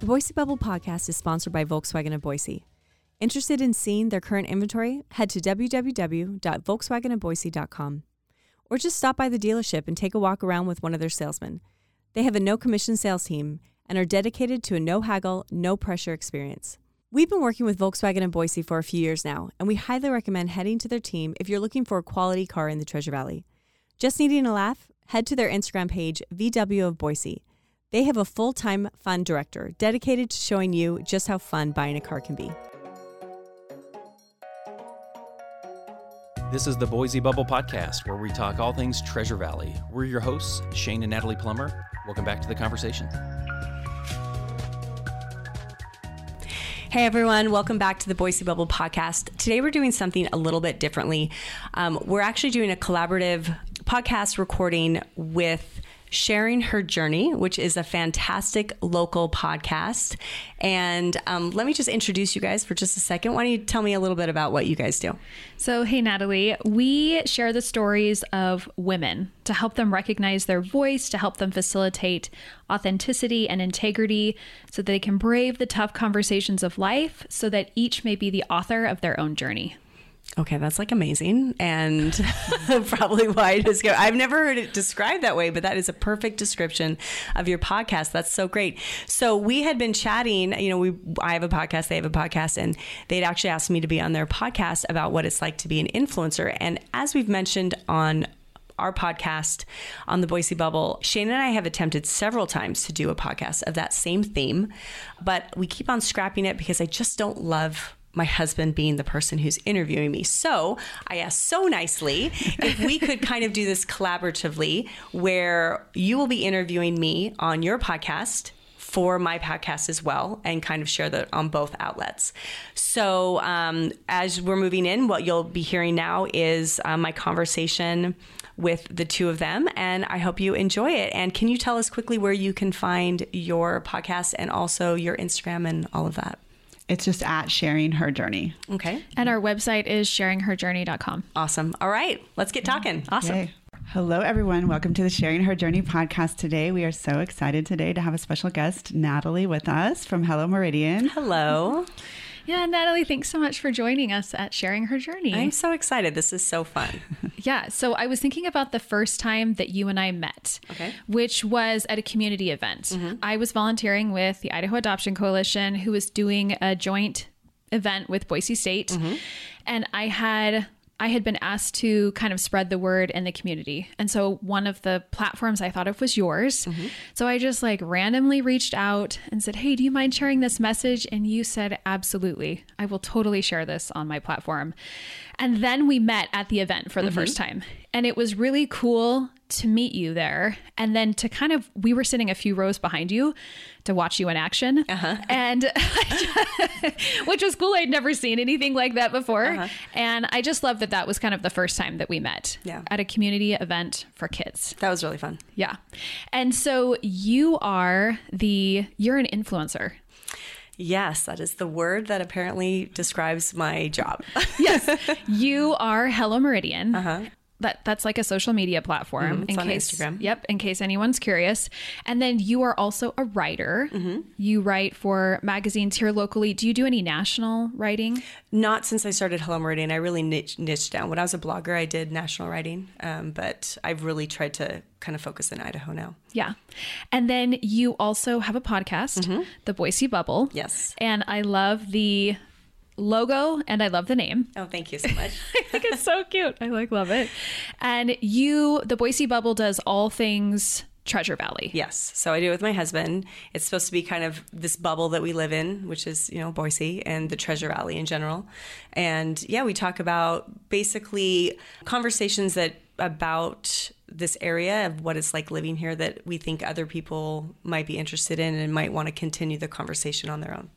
The Boise Bubble podcast is sponsored by Volkswagen of Boise. Interested in seeing their current inventory? Head to www.volkswagenofboise.com or just stop by the dealership and take a walk around with one of their salesmen. They have a no commission sales team and are dedicated to a no haggle, no pressure experience. We've been working with Volkswagen in Boise for a few years now, and we highly recommend heading to their team if you're looking for a quality car in the Treasure Valley. Just needing a laugh? Head to their Instagram page, VW of Boise. They have a full time fun director dedicated to showing you just how fun buying a car can be. This is the Boise Bubble Podcast, where we talk all things Treasure Valley. We're your hosts, Shane and Natalie Plummer. Welcome back to the conversation. Hey everyone, welcome back to the Boise Bubble podcast. Today we're doing something a little bit differently. Um, we're actually doing a collaborative podcast recording with Sharing Her Journey, which is a fantastic local podcast. And um, let me just introduce you guys for just a second. Why don't you tell me a little bit about what you guys do? So, hey, Natalie, we share the stories of women to help them recognize their voice, to help them facilitate authenticity and integrity so that they can brave the tough conversations of life so that each may be the author of their own journey. Okay, that's like amazing, and probably why is. Go- I've never heard it described that way, but that is a perfect description of your podcast. That's so great. So we had been chatting. You know, we I have a podcast, they have a podcast, and they'd actually asked me to be on their podcast about what it's like to be an influencer. And as we've mentioned on our podcast on the Boise Bubble, Shane and I have attempted several times to do a podcast of that same theme, but we keep on scrapping it because I just don't love my husband being the person who's interviewing me. So I asked so nicely if we could kind of do this collaboratively where you will be interviewing me on your podcast for my podcast as well and kind of share that on both outlets. So, um, as we're moving in, what you'll be hearing now is uh, my conversation with the two of them, and I hope you enjoy it. And can you tell us quickly where you can find your podcast and also your Instagram and all of that? It's just at sharing her journey. Okay. And our website is sharingherjourney.com. Awesome. All right. Let's get talking. Awesome. Yay. Hello, everyone. Welcome to the Sharing Her Journey podcast today. We are so excited today to have a special guest, Natalie, with us from Hello Meridian. Hello. Yeah, Natalie, thanks so much for joining us at Sharing Her Journey. I'm so excited. This is so fun. yeah, so I was thinking about the first time that you and I met, Okay. which was at a community event. Mm-hmm. I was volunteering with the Idaho Adoption Coalition, who was doing a joint event with Boise State, mm-hmm. and I had. I had been asked to kind of spread the word in the community. And so one of the platforms I thought of was yours. Mm-hmm. So I just like randomly reached out and said, Hey, do you mind sharing this message? And you said, Absolutely. I will totally share this on my platform. And then we met at the event for the mm-hmm. first time. And it was really cool to meet you there. And then to kind of, we were sitting a few rows behind you to watch you in action. And which was cool. I'd never seen anything like that before. And I just love that that was kind of the first time that we met Yeah. at a community event for kids. That was really fun. Yeah. And so you are the, you're an influencer. Yes, that is the word that apparently describes my job. Yes. you are Hello Meridian. Uh-huh. That that's like a social media platform. Mm-hmm. it's on Instagram. Yep. In case anyone's curious. And then you are also a writer. Mm-hmm. You write for magazines here locally. Do you do any national writing? Not since I started Hello Meridian. I really niche, niched down. When I was a blogger, I did national writing, um, but I've really tried to kind of focus in Idaho now. Yeah. And then you also have a podcast, mm-hmm. The Boise Bubble. Yes. And I love the logo and I love the name. Oh, thank you so much. I think it's so cute. I like love it. And you, the Boise Bubble does all things Treasure Valley. Yes. So I do it with my husband. It's supposed to be kind of this bubble that we live in, which is, you know, Boise and the Treasure Valley in general. And yeah, we talk about basically conversations that about this area of what it's like living here that we think other people might be interested in and might want to continue the conversation on their own.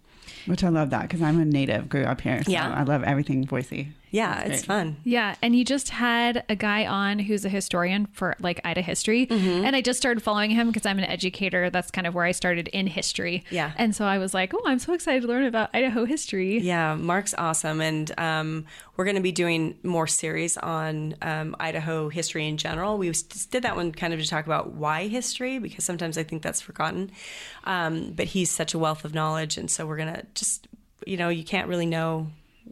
Which I love that because I'm a native, grew up here. So Yeah. I love everything Boise. Yeah, it's fun. Yeah, and you just had a guy on who's a historian for like Ida history, Mm-hmm. and I just started following him because I'm an educator. That's kind of where I started in history. Yeah. and so I was like, oh, I'm so excited to learn about Idaho history. Yeah, Mark's awesome, and um, we're going to be doing more series on um, Idaho history in general. We did that one kind of to talk about why history, because sometimes I think that's forgotten. Um, but he's such a wealth of knowledge, and so we're going to just, you know, you can't really know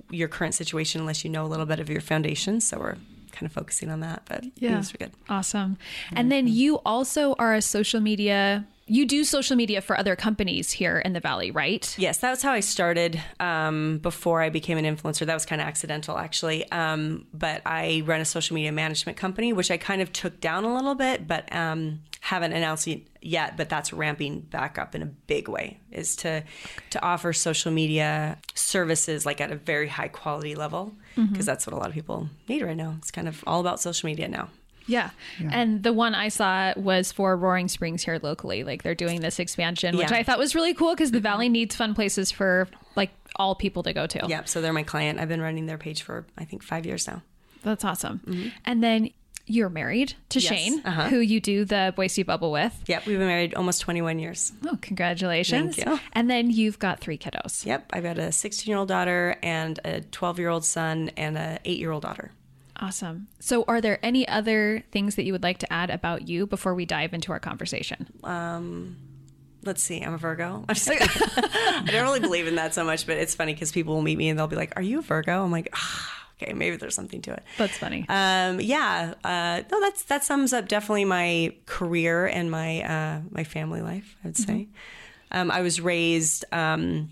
your current situation unless you know a little bit of your foundation. So we're kind of focusing on that. But yeah, these are good. Awesome. And then you also are a social media. You do social media for other companies here in the valley, right? Yes, that was how I started um, before I became an influencer. That was kind of accidental, actually. Um, but I run a social media management company, which I kind of took down a little bit, but um, haven't announced it yet. But that's ramping back up in a big way. Is to to offer social media services like at a very high quality level mm-hmm. because that's what a lot of people need right now. It's kind of all about social media now. Yeah. And the one I saw was for Roaring Springs here locally. Like they're doing this expansion, which Yeah. I thought was really cool because the valley needs fun places for like all people to go to. Yep. so they're my client. I've been running their page for I think five years now. That's awesome. Mm-hmm. And then you're married to. Yes, Shane, uh-huh. who you do the Boise Bubble with. Yep, we've been married almost 21 years. Oh, congratulations. Thank you. And then you've got three kiddos. Yep, I've got a 16 year old daughter and a 12 year old son and a 8 year old daughter. Awesome. So, are there any other things that you would like to add about you before we dive into our conversation? Let's see, I'm a Virgo. I'm just kidding. I don't really believe in that so much, but it's funny because people will meet me and they'll be like, Are you a Virgo? I'm like, ah, okay, maybe there's something to it. That's funny. Um, yeah, uh, no, that's that sums up definitely my career and my uh, my family life. I'd say um, I was raised um,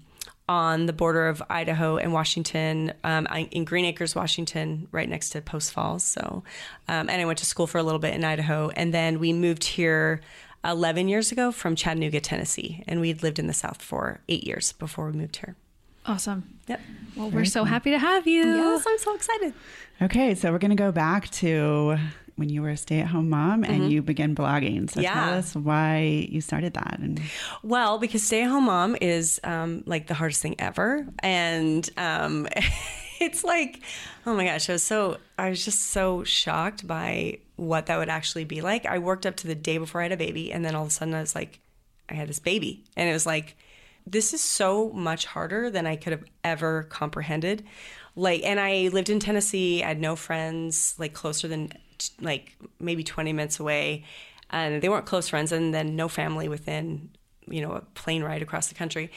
on the border of Idaho and Washington, um, in Greenacres, Washington, right next to Post Falls. So, um, and I went to school for a little bit in Idaho, and then we moved here. 11 years ago from Chattanooga, Tennessee, and we'd lived in the South for eight years before we moved here. Awesome. Yep. Well, we're so happy to have you. Yes, I'm so excited. Okay, so we're going to go back to when you were a stay-at-home mom and you began blogging. So Mm-hmm. Yeah. tell us why you started that. And Well, because stay at home mom is um, like the hardest thing ever. And um, it's like, oh my gosh, I was so, I was just so shocked by what that would actually be like. I worked up to the day before I had a baby. And then all of a sudden I was like, I had this baby. And it was like, this is so much harder than I could have ever comprehended. Like, and I lived in Tennessee. I had no friends, like closer than like maybe 20 minutes away. And they weren't close friends. And then no family within, you know, a plane ride across the country.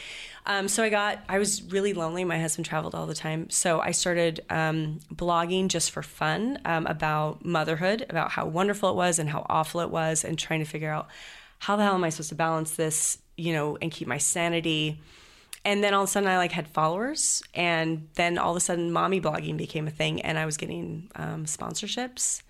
Um, so I got, I was really lonely. My husband traveled all the time. So I started um, blogging just for fun um, about motherhood, about how wonderful it was and how awful it was, and trying to figure out how the hell am I supposed to balance this, you know, and keep my sanity. And then all of a sudden, I like had followers, and then all of a sudden, mommy blogging became a thing, and I was getting um, sponsorships,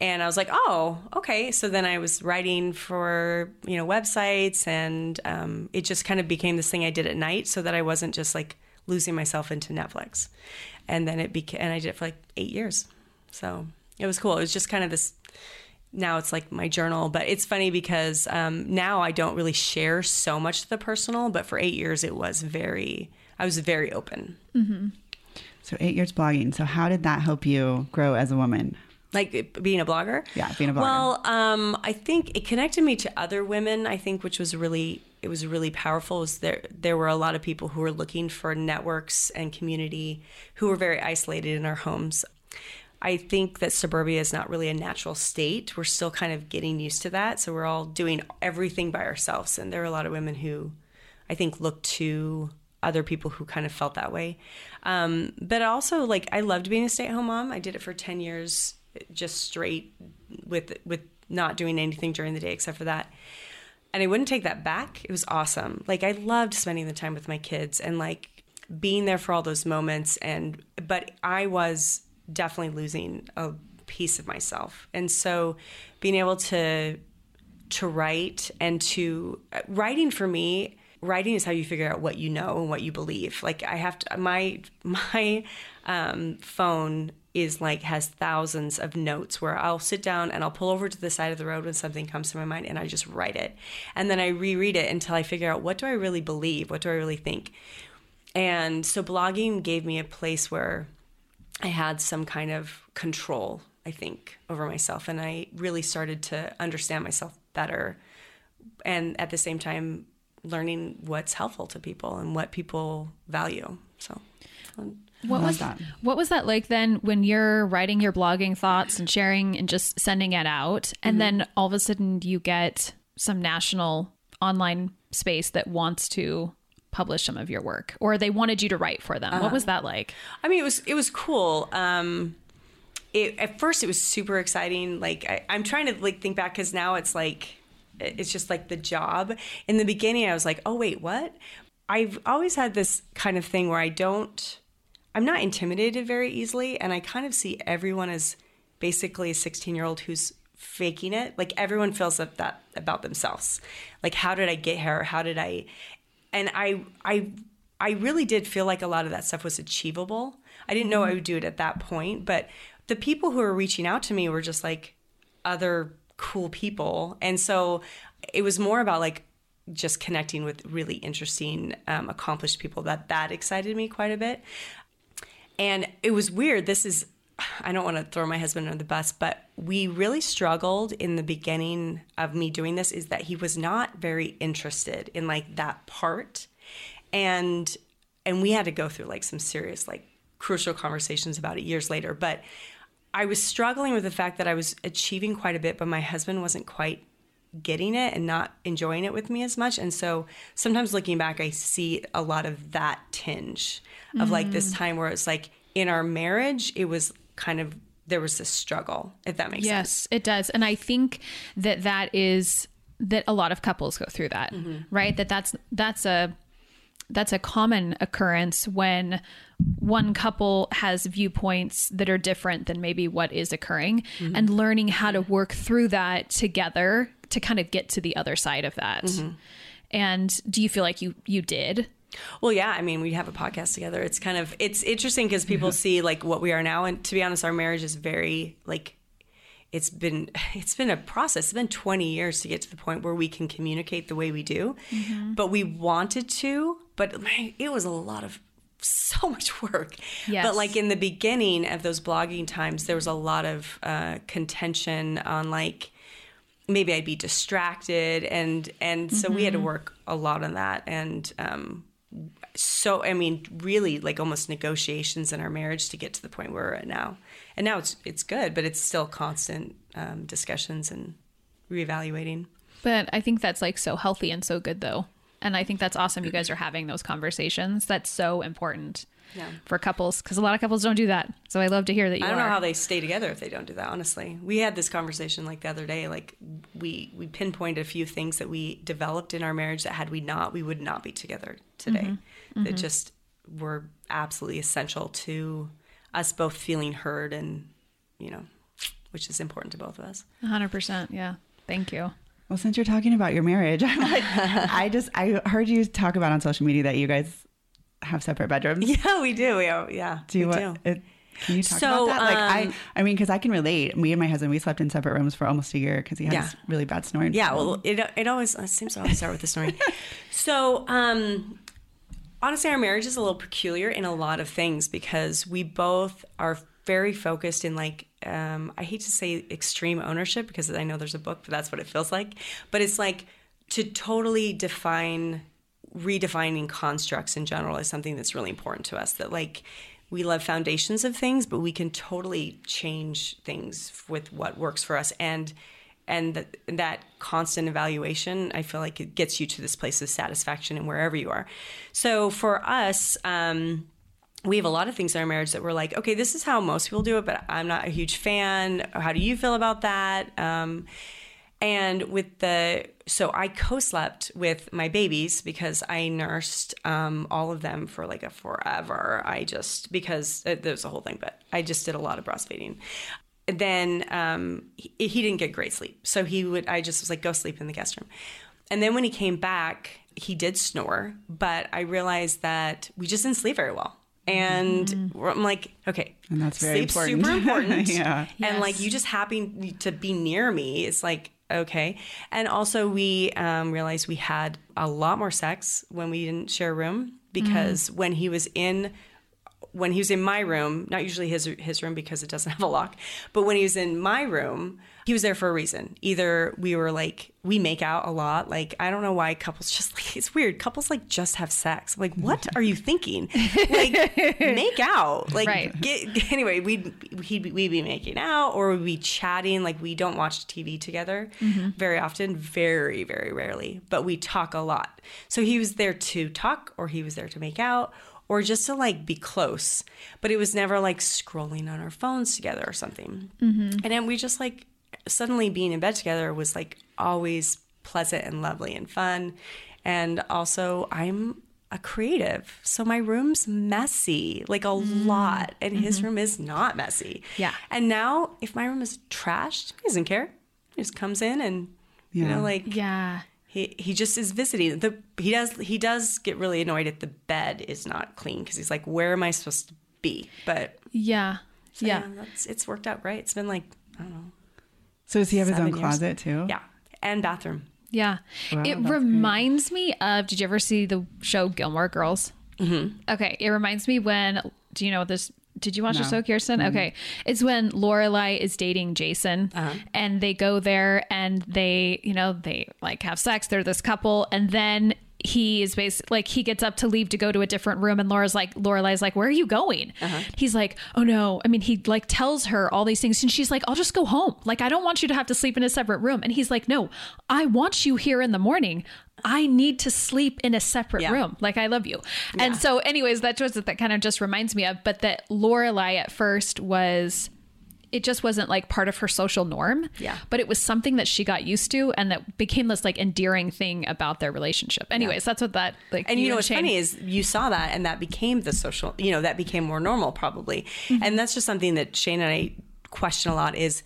and I was like, oh, okay. So then I was writing for you know websites, and um, it just kind of became this thing I did at night, so that I wasn't just like losing myself into Netflix, and then it became, and I did it for like eight years, so it was cool. It was just kind of this now it's like my journal but it's funny because um, now i don't really share so much of the personal but for eight years it was very i was very open so eight years blogging. So how did that help you grow as a woman? like being a blogger Yeah, being a blogger. well um, i think it connected me to other women i think which was really it was really powerful was there there were a lot of people who were looking for networks and community who were very isolated in our homes I think that suburbia is not really a natural state. We're still kind of getting used to that. So we're all doing everything by ourselves. And there are a lot of women who I think look to other people who kind of felt that way. Um, but also, like, I loved being a stay at home mom. I did it for 10 years just straight with, with not doing anything during the day except for that. And I wouldn't take that back. It was awesome. Like, I loved spending the time with my kids and like being there for all those moments. And, but I was definitely losing a piece of myself. And so being able to to write and to writing for me writing is how you figure out what you know and what you believe. Like i have to my my um, phone is like has thousands of notes where i'll sit down and i'll pull over to the side of the road when something comes to my mind and i just write it. And then i reread it until i figure out what do i really believe? What do i really think? And so blogging gave me a place where I had some kind of control, I think, over myself. And I really started to understand myself better. And at the same time, learning what's helpful to people and what people value. So, what was that. what was that like then when you're writing your blogging thoughts and sharing and just sending it out and mm-hmm. then all of a sudden you get some national online space that wants to publish some of your work or they wanted you to write for them. What was that like? I mean, it was it was cool. Um, it, at first, it was super exciting. Like I, I'm trying to like think back because now it's like it's just like the job. In the beginning, I was like, oh wait, what? I've always had this kind of thing where I don't. I'm not intimidated very easily, and I kind of see everyone as basically a 16 year old who's faking it. Like everyone feels that, that about themselves. Like, how did I get here? How did I? And I, I, I really did feel like a lot of that stuff was achievable. I didn't know I would do it at that point, but the people who were reaching out to me were just like other cool people, and so it was more about like just connecting with really interesting, um, accomplished people. That that excited me quite a bit. And it was weird. This is, I don't want to throw my husband under the bus, but we really struggled in the beginning of me doing this is that he was not very interested in like that part. And, and we had to go through like some serious, like crucial conversations about it years later. But I was struggling with the fact that I was achieving quite a bit, but my husband wasn't quite getting it and not enjoying it with me as much. And so sometimes looking back, I see a lot of that tinge of like this mm. time where it's like in our marriage, it was kind of, there was this struggle, if that makes sense. Yes, it does. And I think that that is that a lot of couples go through that, mm-hmm. right? That that's that's a that's a common occurrence when one couple has viewpoints that are different than maybe what is occurring mm-hmm. and learning how to mm-hmm. work through that together to kind of get to the other side of that. And do you feel like you you did? Well, yeah. I mean, we have a podcast together. It's kind of it's interesting because people see like what we are now, and to be honest, our marriage is very like it's been it's been a process. It's been 20 years to get to the point where we can communicate the way we do. But we wanted to, but man, it was a lot of so much work. Yes. But like in the beginning of those blogging times, there was a lot of uh, contention on like maybe I'd be distracted and and so we had to work a lot on that and um so I mean really like almost negotiations in our marriage to get to the point where we're at now. And now it's it's good, but it's still constant um, discussions and reevaluating. But I think that's like so healthy and so good though. And I think that's awesome you guys are having those conversations. That's so important Yeah. for couples because a lot of couples don't do that. So I love to hear that you I don't are. know how they stay together if they don't do that. Honestly, we had this conversation like the other day. Like we we pinpointed a few things that we developed in our marriage that had we not, we would not be together today. That just were absolutely essential to us both feeling heard and you know, which is important to both of us. 100%. Yeah. Thank you. Well, since you're talking about your marriage, I'm like, I just I heard you talk about on social media that you guys have separate bedrooms. Yeah, we do. We are, yeah, Do you we want? It, can you talk So, about that? Like I, um, I mean, because I can relate. Me and my husband, we slept in separate rooms for almost a year because he has Yeah. really bad snoring. Yeah, well, it it always it seems to always start with the snoring. so, um, honestly, our marriage is a little peculiar in a lot of things because we both are very focused in like um, I hate to say extreme ownership because I know there's a book, but that's what it feels like. But it's like to totally define redefining constructs in general is something that's really important to us. That like we love foundations of things, but we can totally change things with what works for us and and that, that constant evaluation i feel like it gets you to this place of satisfaction and wherever you are. So for us um, we have a lot of things in our marriage that we're like okay this is how most people do it but i'm not a huge fan. How do you feel about that? Um, and with the so i co-slept with my babies because i nursed um, all of them for like a forever. I just because uh, there's a whole thing but i just did a lot of breastfeeding then um, he, he didn't get great sleep. So he would, I just was like, go sleep in the guest room. And then when he came back, he did snore, but I realized that we just didn't sleep very well. And we're- I'm like, okay, And that's very sleep's important. super important. Yeah. And like you just happen to be near me, it's like, okay. And also we um, realized we had a lot more sex when we didn't share a room because when he was in when he was in my room, not usually his his room because it doesn't have a lock, but when he was in my room, he was there for a reason. Either we were like we make out a lot. Like I don't know why couples just like it's weird. Couples like just have sex. Like what are you thinking? Like make out. Like Right. get, anyway, we'd he'd be, we'd be making out or we'd be chatting. Like we don't watch TV together mm-hmm. very often, very very rarely, but we talk a lot. So he was there to talk, or he was there to make out, or just to like be close. But it was never like scrolling on our phones together or something. Mm-hmm. And then we just like suddenly being in bed together was like always pleasant and lovely and fun. And also, I'm a creative. So my room's messy, like a mm. lot. And his mm-hmm. room is not messy. Yeah. And now, if my room is trashed, he doesn't care. He just comes in and, you Yeah. know, like, Yeah. He, he just is visiting. The he does he does get really annoyed at the bed is not clean because he's like, where am I supposed to be? But Yeah. so, yeah. that's it's worked out great. It's been like I don't know, So does he have his own Seven years. closet too? yeah, and bathroom. Yeah. Wow, it that's reminds me of did you ever see the show Gilmore Girls? Mm-hmm. Okay. It reminds me when do you know this? Did you watch the No. show, Kirsten? Okay. It's when Lorelai is dating Jason uh-huh. and they go there and they, you know, they like have sex. They're this couple. And then he is basically like, he gets up to leave to go to a different room. And Laura's like, Lorelai's like, where are you going? Uh-huh. He's like, oh no. I mean, he like tells her all these things and she's like, I'll just go home. Like, I don't want you to have to sleep in a separate room. And he's like, no, I want you here in the morning. I need to sleep in a separate Yeah. room. Like I love you. And so, anyways, that's what that kind of just reminds me of. But that Lorelai at first was, it just wasn't like part of her social norm. Yeah. But it was something that she got used to, and that became this like endearing thing about their relationship. Anyways, that's what that like. And you know what's funny is you saw that and that became the social, you know, that became more normal probably. Mm-hmm. And that's just something that Shane and I question a lot is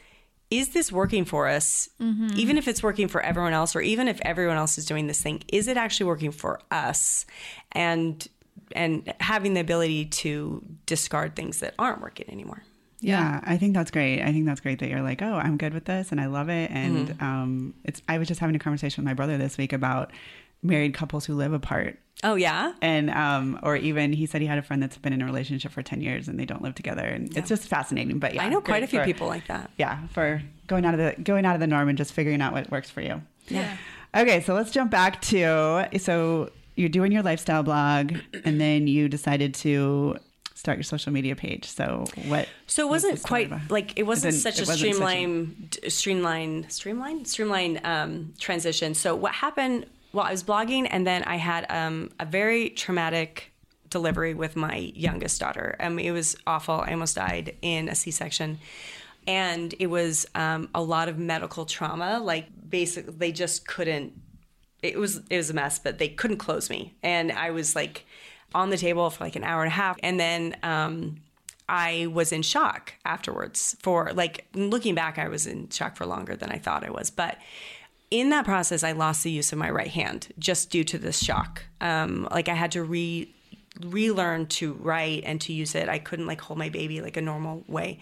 is this working for us? Mm-hmm. Even if it's working for everyone else or even if everyone else is doing this thing, is it actually working for us? And and having the ability to discard things that aren't working anymore. Yeah, I think that's great. I think that's great that you're like, oh, I'm good with this and I love it. And Mm-hmm. um, it's. I was just having a conversation with my brother this week about married couples who live apart, Oh yeah. and um, or even he said he had a friend that's been in a relationship for ten years and they don't live together, and it's just fascinating. But yeah, I know quite a few for- people like that. Yeah, for going out of the going out of the norm and just figuring out what works for you. Yeah. Okay, so let's jump back to so you're doing your lifestyle blog, and then you decided to start your social media page. So what? So it wasn't quite behind- like it wasn't It such it a wasn't such a- streamline, streamline, streamline, streamline um, transition. So what happened? Well, I was blogging, and then I had um, a very traumatic delivery with my youngest daughter. Um, it was awful. I almost died in a C-section, and it was um, a lot of medical trauma. Like basically, they just couldn't it was it was a mess, but they couldn't close me, and I was like on the table for like an hour and a half, and then um, I was in shock afterwards. For like looking back, I was in shock for longer than I thought I was, but in that process, I lost the use of my right hand just due to this shock. Um, like I had to re relearn to write and to use it. I couldn't like hold my baby like a normal way,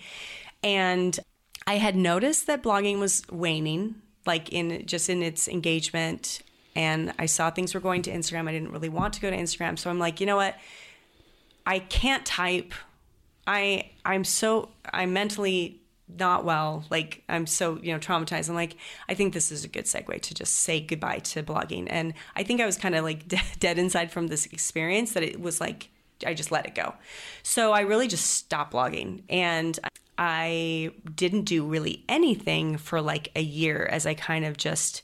and I had noticed that blogging was waning, like in just in its engagement. And I saw things were going to Instagram. I didn't really want to go to Instagram, so I'm like, you know what? I can't type. I I'm so I'm mentally not well. Like I'm so you know traumatized. I'm like I think this is a good segue to just say goodbye to blogging. And I think I was kind of like dead inside from this experience that it was like I just let it go. So I really just stopped blogging and. I didn't do really anything for like a year as I kind of just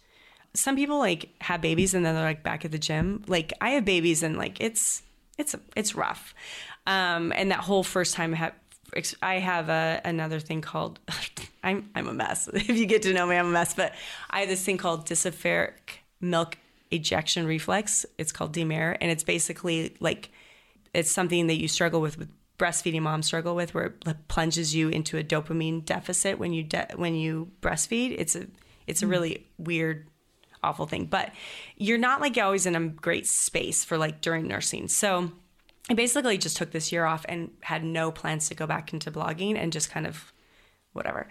some people like have babies and then they're like back at the gym. Like I have babies and like it's it's it's rough. Um, and that whole first time I have I have a, another thing called I'm I'm a mess. If you get to know me, I'm a mess. But I have this thing called dysphoric milk ejection reflex. It's called D-MER, and it's basically like it's something that you struggle with with breastfeeding moms struggle with, where it plunges you into a dopamine deficit when you de- when you breastfeed. It's a it's a really weird awful thing. But you're not like always in a great space for like during nursing. So I basically just took this year off and had no plans to go back into blogging and just kind of whatever.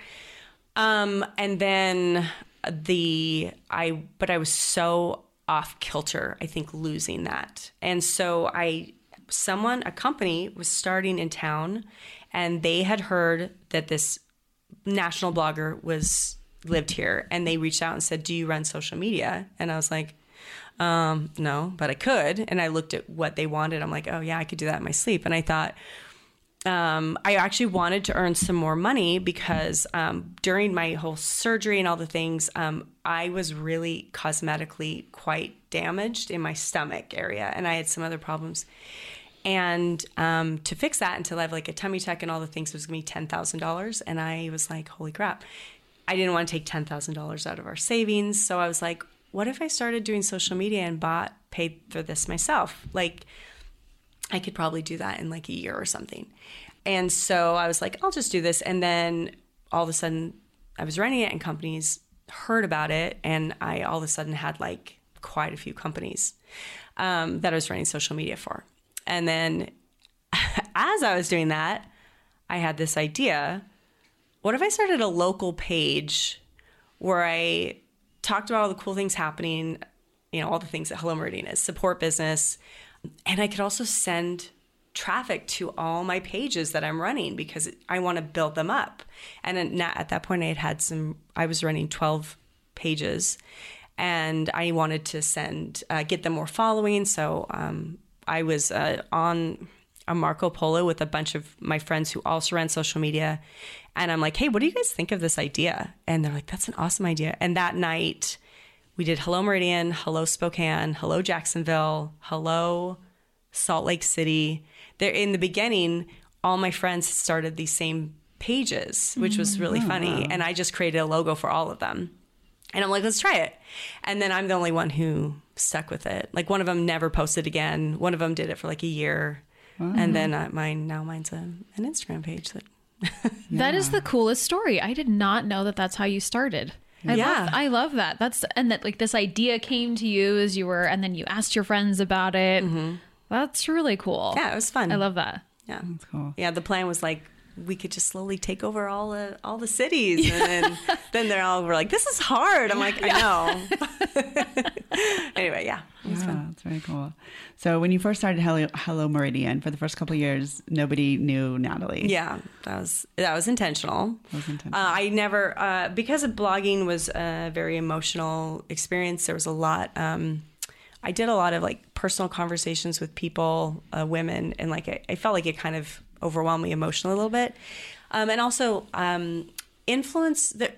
Um, and then the I but I was so off kilter, I think losing that. And so I someone, a company was starting in town and they had heard that this national blogger was lived here and they reached out and said, Do you run social media? And I was like, um, no, but I could. And I looked at what they wanted. I'm like, oh yeah, I could do that in my sleep. And I thought, um, I actually wanted to earn some more money because um, during my whole surgery and all the things, um, I was really cosmetically quite damaged in my stomach area, and I had some other problems. And um, to fix that, until I have like a tummy tuck and all the things, it was gonna be ten thousand dollars. And I was like, holy crap! I didn't want to take ten thousand dollars out of our savings, so I was like, what if I started doing social media and bought paid for this myself? Like I could probably do that in like a year or something. And so I was like, I'll just do this. And then all of a sudden, I was running it, and companies heard about it. And I all of a sudden had like quite a few companies um, that I was running social media for. And then as I was doing that, I had this idea what if I started a local page where I talked about all the cool things happening, you know, all the things that Hello Meridian is support business, and I could also send traffic to all my pages that I'm running because I want to build them up. And at that point, I had had some, I was running 12 pages and I wanted to send, uh, get them more following. So um, I was uh, on a Marco Polo with a bunch of my friends who also ran social media. And I'm like, hey, what do you guys think of this idea? And they're like, that's an awesome idea. And that night, we did Hello Meridian, Hello Spokane, Hello Jacksonville, Hello Salt Lake City. There in the beginning, all my friends started these same pages, which was mm, really oh, funny. And I just created a logo for all of them. And I'm like, let's try it. And then I'm the only one who stuck with it. Like one of them never posted again. One of them did it for like a year. And then uh, mine now mine's a, an Instagram page that That is the coolest story. I did not know that that's how you started. I Yeah. love I love that. That's and that like this idea came to you as you were and then you asked your friends about it. That's really cool. yeah, it was fun. I love that. Yeah, That's cool. yeah. The plan was like we could just slowly take over all the all the cities, and then, then they're all we're like, "This is hard." I'm like, "I know." anyway, yeah, it was Yeah, fun. that's very cool. So when you first started Hello, Hello Meridian, for the first couple of years, nobody knew Natalie. Yeah, that was that was intentional. was intentional. Uh, I never uh, because of blogging was a very emotional experience. There was a lot. Um, I did a lot of like personal conversations with people, uh, women, and like I, I felt like it kind of overwhelmed me emotionally a little bit. Um, and also, um, influence. The,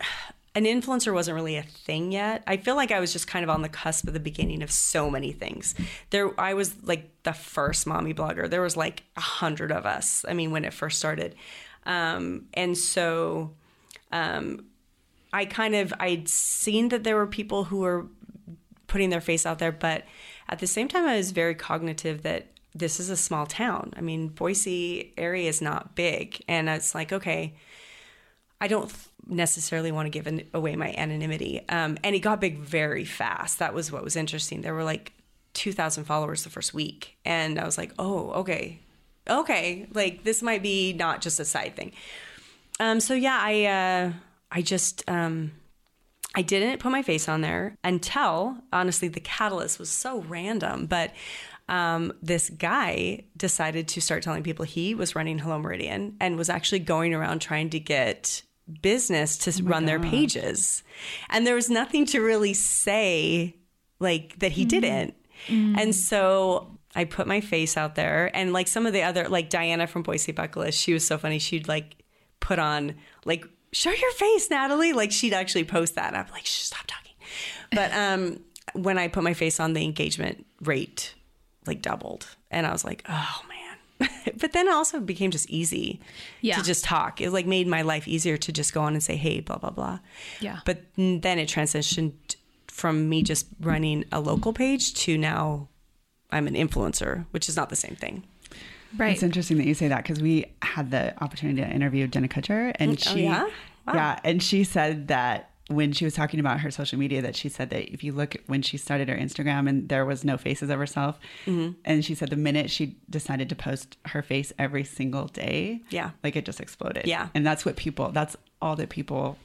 an influencer wasn't really a thing yet. I feel like I was just kind of on the cusp of the beginning of so many things. There, I was like the first mommy blogger. There was like a hundred of us. I mean, when it first started, um, and so um, I kind of I'd seen that there were people who were putting their face out there, but at the same time, I was very cognitive that this is a small town. I mean, Boise area is not big, and it's like okay. I don't necessarily want to give an, away my anonymity. Um, and it got big very fast. That was what was interesting. There were like 2,000 followers the first week. And I was like, oh, okay. Okay. Like this might be not just a side thing. Um, so yeah, I, uh, I just, um, I didn't put my face on there until honestly the catalyst was so random, but um, this guy decided to start telling people he was running Hello Meridian and was actually going around trying to get business to run their pages. And there was nothing to really say like that he didn't. And so I put my face out there and like some of the other like Diana from Boise Bucket List, she was so funny. She'd like put on like show your face, Natalie. Like she'd actually post that. And I'm like, stop talking. But um when I put my face on the engagement rate like doubled. And I was like, oh man. but then it also became just easy Yeah. to just talk. It like made my life easier to just go on and say, hey, blah, blah, blah. Yeah. But then it transitioned from me just running a local page to now I'm an influencer, which is not the same thing. Right. It's interesting that you say that because we had the opportunity to interview Jenna Kutcher, and Oh, she, yeah? Wow. yeah, and she said that when she was talking about her social media, that she said that if you look when she started her Instagram and there was no faces of herself, Mm-hmm. and she said the minute she decided to post her face every single day, Yeah. like it just exploded. Yeah. and that's what people. That's all that people.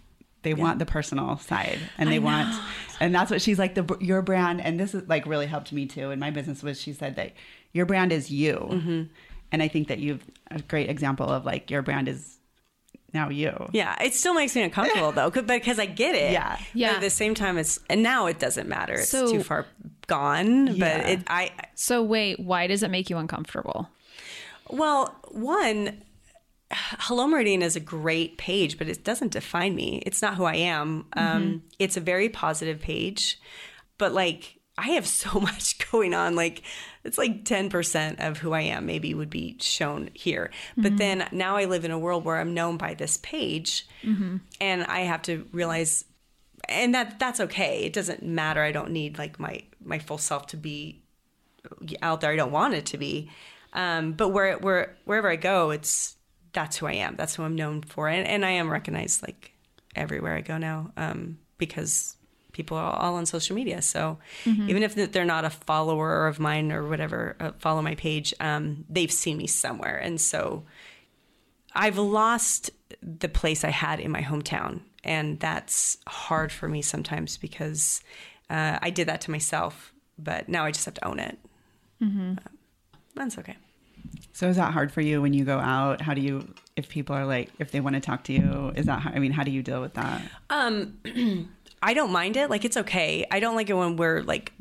They want the personal side, and they want, and that's what she's like. The your brand, and this is like really helped me too in my business. Was she said that your brand is you. And I think that you've a great example of like your brand is now you. Yeah, it still makes me uncomfortable though, 'cause- because I get it. Yeah. Yeah. But at the same time, it's and now it doesn't matter. It's So- too far gone. Yeah. But it, I So wait, why does it make you uncomfortable? well, one, Hello Meridian is a great page, but it doesn't define me. It's not who I am. Um, it's a very positive page, but like I have so much going on. Like it's like 10% of who I am maybe would be shown here. But then now I live in a world where I'm known by this page and I have to realize and that that's okay. It doesn't matter. I don't need like my my full self to be out there. I don't want it to be. Um, but where where wherever I go, it's that's who I am. That's who I'm known for, and, and I am recognized like everywhere I go now um, because people are all on social media. So even if they're not a follower of mine or whatever, uh, follow my page, um, they've seen me somewhere, and so I've lost the place I had in my hometown, and that's hard for me sometimes because uh, I did that to myself. But now I just have to own it. Uh, that's okay. So is that hard for you when you go out? How do you, if people are like, if they want to talk to you, is that, hard? I mean, how do you deal with that? I don't mind it. Like it's okay. I don't like it when we're like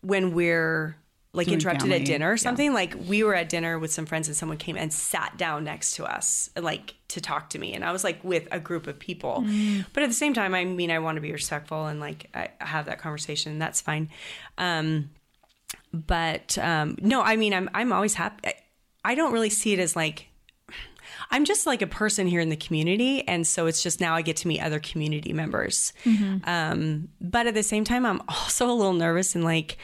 when we're like Doing interrupted family, at dinner or something. Like we were at dinner with some friends and someone came and sat down next to us like to talk to me and I was like with a group of people. But at the same time I mean I want to be respectful and like I have that conversation and that's fine. Um but um no, I mean I'm I'm always happy. I don't really see it as like I'm just like a person here in the community, and so it's just now I get to meet other community members. Um, but at the same time, I'm also a little nervous and like,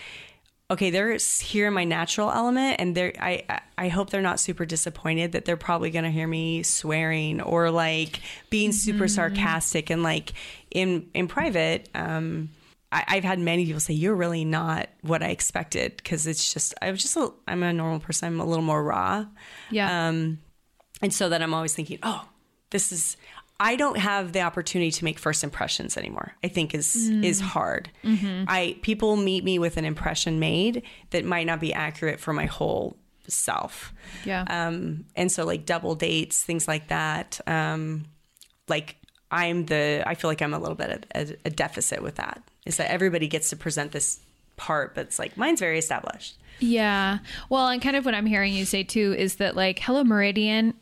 okay, they're here in my natural element, and they're I I- hope they're not super disappointed that they're probably gonna hear me swearing or like being super sarcastic and like in in private. Um, I, I've had many people say you're really not what I expected because it's just I'm just a, I'm a normal person. I'm a little more raw. Yeah. Um, and so then I'm always thinking, oh, this is. I don't have the opportunity to make first impressions anymore. I think is is hard. I people meet me with an impression made that might not be accurate for my whole self. Yeah. Um, and so like double dates, things like that. Um, like I'm the. I feel like I'm a little bit at a, a deficit with that. Is that everybody gets to present this part, but it's like mine's very established. Yeah. Well, and kind of what I'm hearing you say too is that like Hello Meridian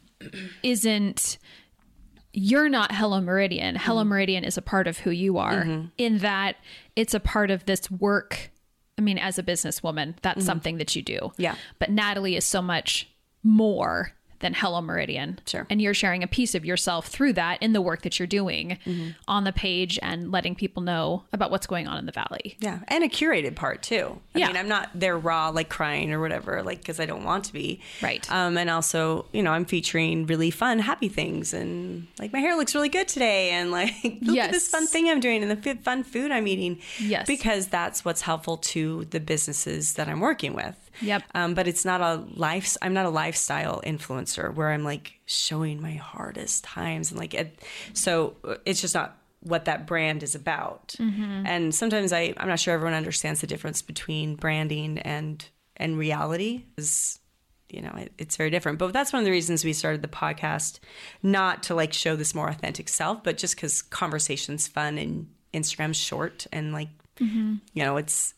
isn't you're not Hello Meridian. Hello mm-hmm. Meridian is a part of who you are mm-hmm. in that it's a part of this work. I mean, as a businesswoman, that's mm-hmm. something that you do. Yeah. But Natalie is so much more than Hello Meridian. Sure. And you're sharing a piece of yourself through that in the work that you're doing Mm-hmm. on the page and letting people know about what's going on in the valley. Yeah, and a curated part too. I Yeah. mean, I'm not there raw like crying or whatever, like because I don't want to be. Right. Um, and also, you know, I'm featuring really fun, happy things, and like my hair looks really good today, and like look at this fun thing I'm doing, and the fun food I'm eating. Yes. Because that's what's helpful to the businesses that I'm working with. Yep. Um, but it's not a life. I'm not a lifestyle influencer where I'm like showing my hardest times and like it. So uh, it's just not what that brand is about. And sometimes I, I'm not sure everyone understands the difference between branding and and reality. Is you know it, it's very different. But that's one of the reasons we started the podcast, not to like show this more authentic self, but just because conversation's fun and Instagram's short and like you know it's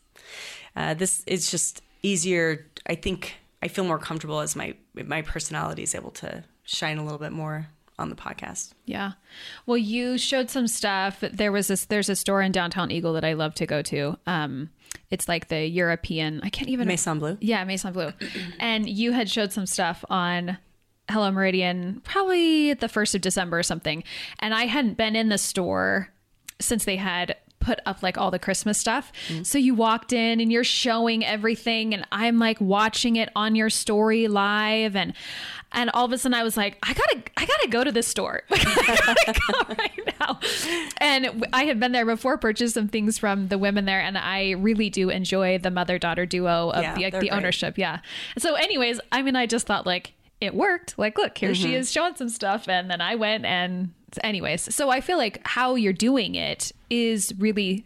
uh, this it's just easier. I think I feel more comfortable as my my personality is able to shine a little bit more on the podcast. Yeah. Well, you showed some stuff. There was this there's a store in downtown Eagle that I love to go to. Um it's like the European I can't even Maison Bleu. Yeah, Maison Bleu. and you had showed some stuff on Hello Meridian probably the 1st of December or something. And I hadn't been in the store since they had put up like all the Christmas stuff. So you walked in and you're showing everything and I'm like watching it on your story live and and all of a sudden I was like, I gotta I gotta go to this store. Like, I gotta go right now. And I had been there before, purchased some things from the women there, and I really do enjoy the mother daughter duo of Yeah, the, they're the ownership. Yeah. So, anyways, I mean, I just thought like it worked. Like, look, here Mm-hmm. she is showing some stuff, and then I went and anyways. So I feel like how you're doing it is really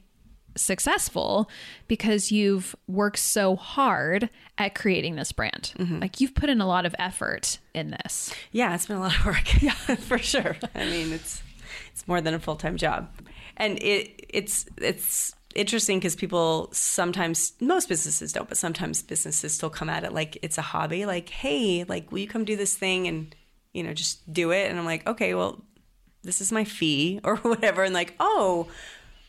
successful because you've worked so hard at creating this brand. Mm-hmm. Like you've put in a lot of effort in this. Yeah, it's been a lot of work. Yeah, for sure. I mean, it's it's more than a full time job, and it it's it's interesting because people sometimes most businesses don't, but sometimes businesses still come at it like it's a hobby. Like, hey, like, will you come do this thing and you know just do it? And I'm like, okay, well, this is my fee or whatever, and like, oh.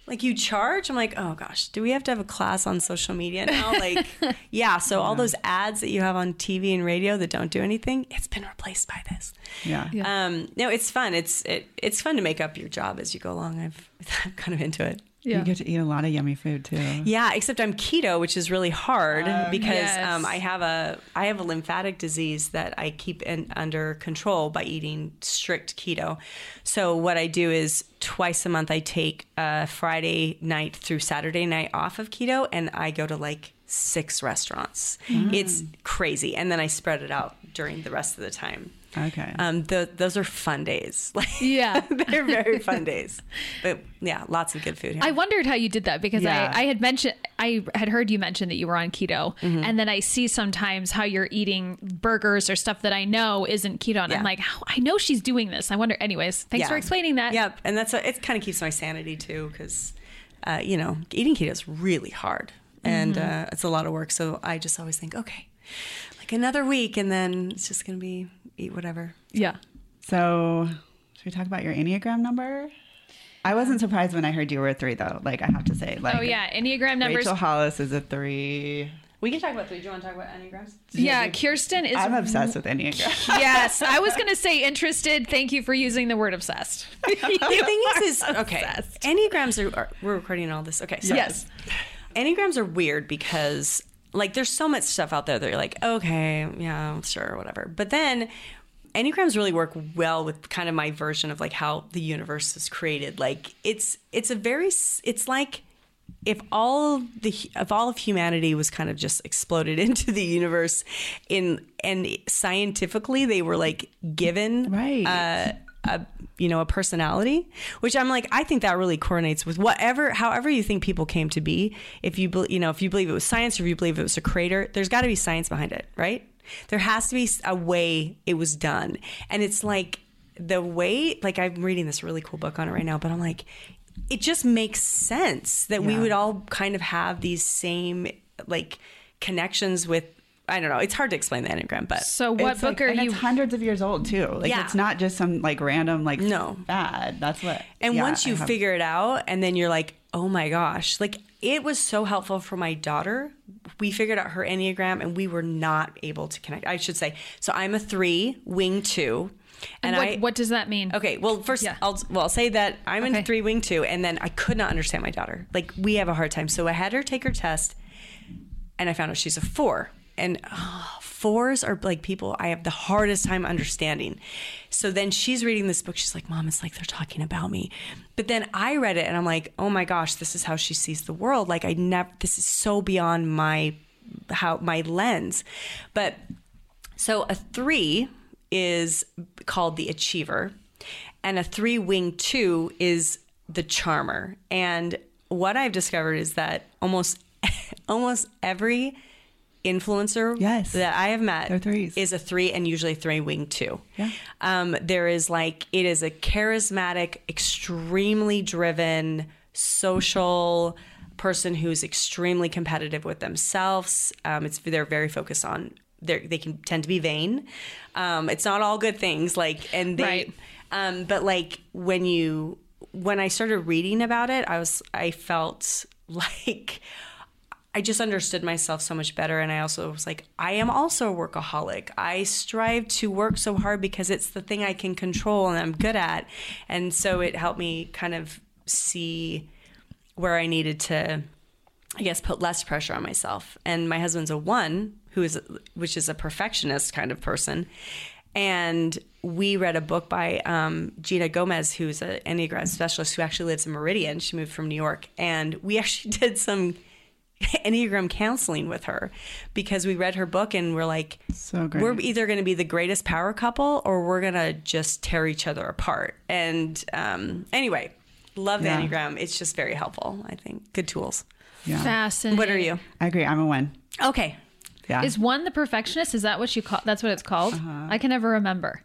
Like you charge? I'm like, oh gosh, do we have to have a class on social media now? Like, yeah. So all those ads that you have on TV and radio that don't do anything, it's been replaced by this. Yeah. Yeah. Um, no, it's fun. It's it, it's fun to make up your job as you go along. I've I'm kind of into it. You get to eat a lot of yummy food too. Yeah, except I'm keto, which is really hard because yes. um, I have a I have a lymphatic disease that I keep in, under control by eating strict keto. So what I do is twice a month I take a Friday night through Saturday night off of keto, and I go to like six restaurants. It's crazy, and then I spread it out during the rest of the time. Okay. Um, th- those are fun days. Like, Yeah. they're very fun days. But yeah, lots of good food here. I wondered how you did that because Yeah. I, I had mentioned I had heard you mention that you were on keto, Mm-hmm. and then I see sometimes how you're eating burgers or stuff that I know isn't keto, and Yeah. I'm like, "How- I know she's doing this. I wonder. Anyways, thanks Yeah. for explaining that. Yep, and that's a, it. Kind of keeps my sanity too, because uh, you know eating keto is really hard and Mm-hmm. uh, it's a lot of work. So I just always think, okay, like another week, and then it's just gonna be eat whatever. yeah. So, should we talk about your Enneagram number? I wasn't surprised when I heard you were a three, though. Like, I have to say, like, Oh yeah, Enneagram numbers. Rachel Hollis is a three. We can talk about three. Do you want to talk about enneagrams? yeah, Kirsten is. I'm obsessed with Enneagram. yes, I was gonna say interested. Thank you for using the word obsessed. the thing is, is okay. Enneagrams are, are. We're recording all this. Okay. So Yes. Enneagrams are weird because like there's so much stuff out there that you're like, okay, yeah, sure, whatever. But then Enneagrams really work well with kind of my version of like how the universe is created. Like it's it's a very it's like if all the if all of humanity was kind of just exploded into the universe in and scientifically they were like given Right. uh, a you know a personality which i'm like i think that really coordinates with whatever however you think people came to be. If you you know if you believe it was science or if you believe it was a creator there's got to be science behind it right? There has to be a way it was done. And it's like the way like i'm reading this really cool book on it right now but i'm like it just makes sense that we would all kind of have these same like connections with i don't know it's hard to explain the enneagram but So what It's book like- are and you? It's hundreds of years old too. Like Yeah. it's not just some like random like No. bad. That's what. And yeah, once you have- figure it out, and then you're like, oh my gosh, like it was so helpful for my daughter. We figured out her Enneagram and we were not able to connect. I should say. So I'm a three, wing two. and And, what, I. what does that mean? Okay, well, first Yeah. I'll well I'll say that I'm Okay. in three wing two, and then I could not understand my daughter. Like we have a hard time, so I had her take her test, and I found out she's a four. And oh, fours are like people I have the hardest time understanding. So then she's reading this book. She's like, Mom, it's like they're talking about me. But then I read it and I'm like, oh my gosh, this is how she sees the world. Like I never, this is so beyond my, how, my lens. But so a three is called the achiever, and a three wing two is the charmer. And what I've discovered is that almost almost every influencer Yes. that I have met They're threes. is a three and usually three wing two. Yeah. Um, there is like it is a charismatic, extremely driven, social person who's extremely competitive with themselves. Um, it's they're very focused on they they can tend to be vain. Um, it's not all good things like and they Right. um, but like when you when I started reading about it, I was I felt like I just understood myself so much better. And I also was like, I am also a workaholic. I strive to work so hard because it's the thing I can control and I'm good at. And so it helped me kind of see where I needed to, I guess, put less pressure on myself. And my husband's a one, who is, which is a perfectionist kind of person. And we read a book by um, Gina Gomez, who's an Enneagram specialist who actually lives in Meridian. She moved from New York. And we actually did some Enneagram counseling with her because we read her book and we're like, So great. we're either going to be the greatest power couple or we're going to just tear each other apart. And um, anyway, love the Yeah. Enneagram. It's just very helpful, I think. Good tools. Yeah. Fascinating. What are you? I agree. I'm a one. Okay. Yeah. Is one the perfectionist? Is that what you call? That's what it's called. Uh-huh. I can never remember.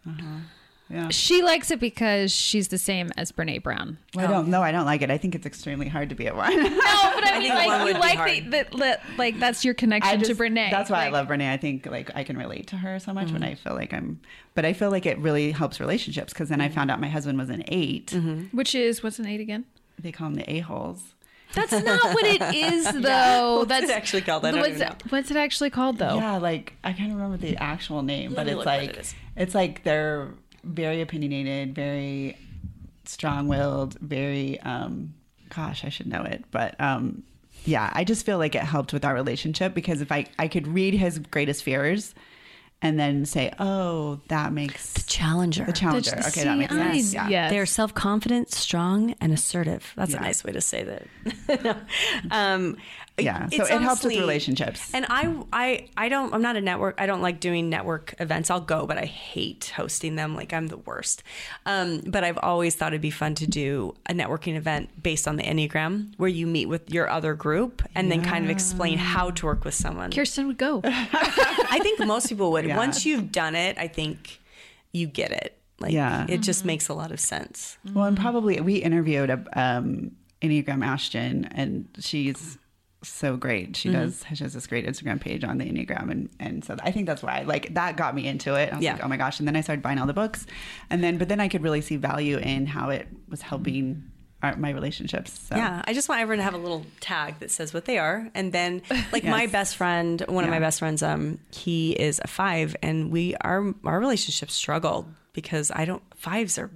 Yeah. She likes it because she's the same as Brene Brown. Well, I don't know. I don't like it. I think it's extremely hard to be at one. No, but I, mean, like you like the, the, the like that's your connection just, to Brene. That's why Like, I love Brene. I think like I can relate to her so much when Mm-hmm. I feel like I'm, but I feel like it really helps relationships because then Mm-hmm. I found out my husband was an 8 Which is what's an eight again? They call them the a holes. That's not what it is, though. What's That's it actually called? I don't what's, even know. what's it actually called, though? Yeah, like I can't remember the actual name, but it's like it is. it's like they're very opinionated, very strong-willed, very um gosh, I should know it, but um yeah, I just feel like it helped with our relationship because if I I could read his greatest fears and then say, "Oh, that makes the Challenger. the challenger." The- okay, that makes see, I- sense. Yeah. yes. They're self confident, strong, and assertive. That's Yeah. a nice way to say that. No. um, Yeah, so it's it helps with relationships. And I, I, I don't. I'm not a network. I don't like doing network events. I'll go, but I hate hosting them. Like I'm the worst. Um, but I've always thought it'd be fun to do a networking event based on the Enneagram, where you meet with your other group and then kind of explain how to work with someone. Kirsten would go. I think most people would. Yeah. Once you've done it, I think you get it. Like, Yeah. it just makes a lot of sense. Well, and probably we interviewed a um, Enneagram Ashton, and she's so great. She does she has this great Instagram page on the Enneagram, and and so I think that's why like that got me into it. I was Yeah. like, oh my gosh! And then I started buying all the books, and then but then I could really see value in how it was helping our, my relationships. So. Yeah, I just want everyone to have a little tag that says what they are, and then like my best friend, one of my best friends, um, he is a five, and we our our relationship struggled because I don't fives are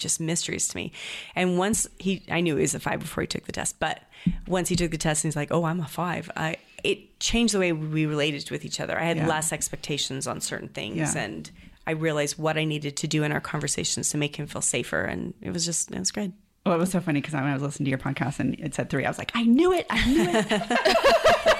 just mysteries to me. And once he, I knew he was a five before he took the test, but once he took the test and he's like, "Oh, I'm a five, I it changed the way we related with each other. I had Yeah. less expectations on certain things, Yeah. and I realized what I needed to do in our conversations to make him feel safer, and it was just it was good. Well, it was so funny because when I was listening to your podcast and it said three, I was like, I knew it. I knew it.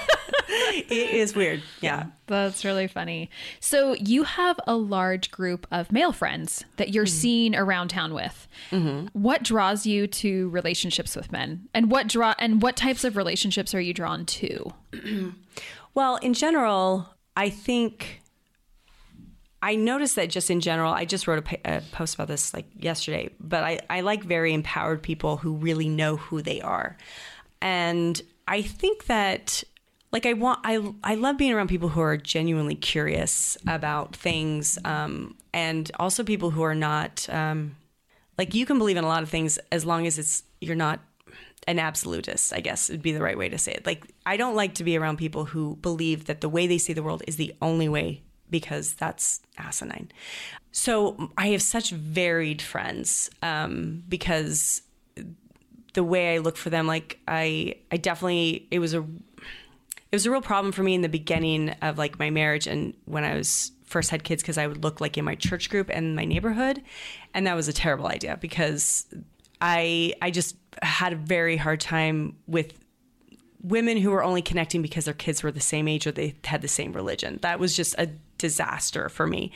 It is weird, yeah. That's really funny. So you have a large group of male friends that you're mm-hmm. seeing around town with. Mm-hmm. What draws you to relationships with men, and what draw and what types of relationships are you drawn to? Well, in general, I think I noticed that just in general, I just wrote a, a post about this like yesterday, but I, I like very empowered people who really know who they are. And I think that like I want I I love being around people who are genuinely curious about things um, and also people who are not um, like you can believe in a lot of things as long as it's you're not an absolutist, I guess would be the right way to say it. Like I don't like to be around people who believe that the way they see the world is the only way because that's asinine. So I have such varied friends um, because the way I look for them, like I, I definitely it was a it was a real problem for me in the beginning of like my marriage and when I was first had kids because I would look like in my church group and my neighborhood, and that was a terrible idea because I I just had a very hard time with women who were only connecting because their kids were the same age or they had the same religion. That was just a disaster for me.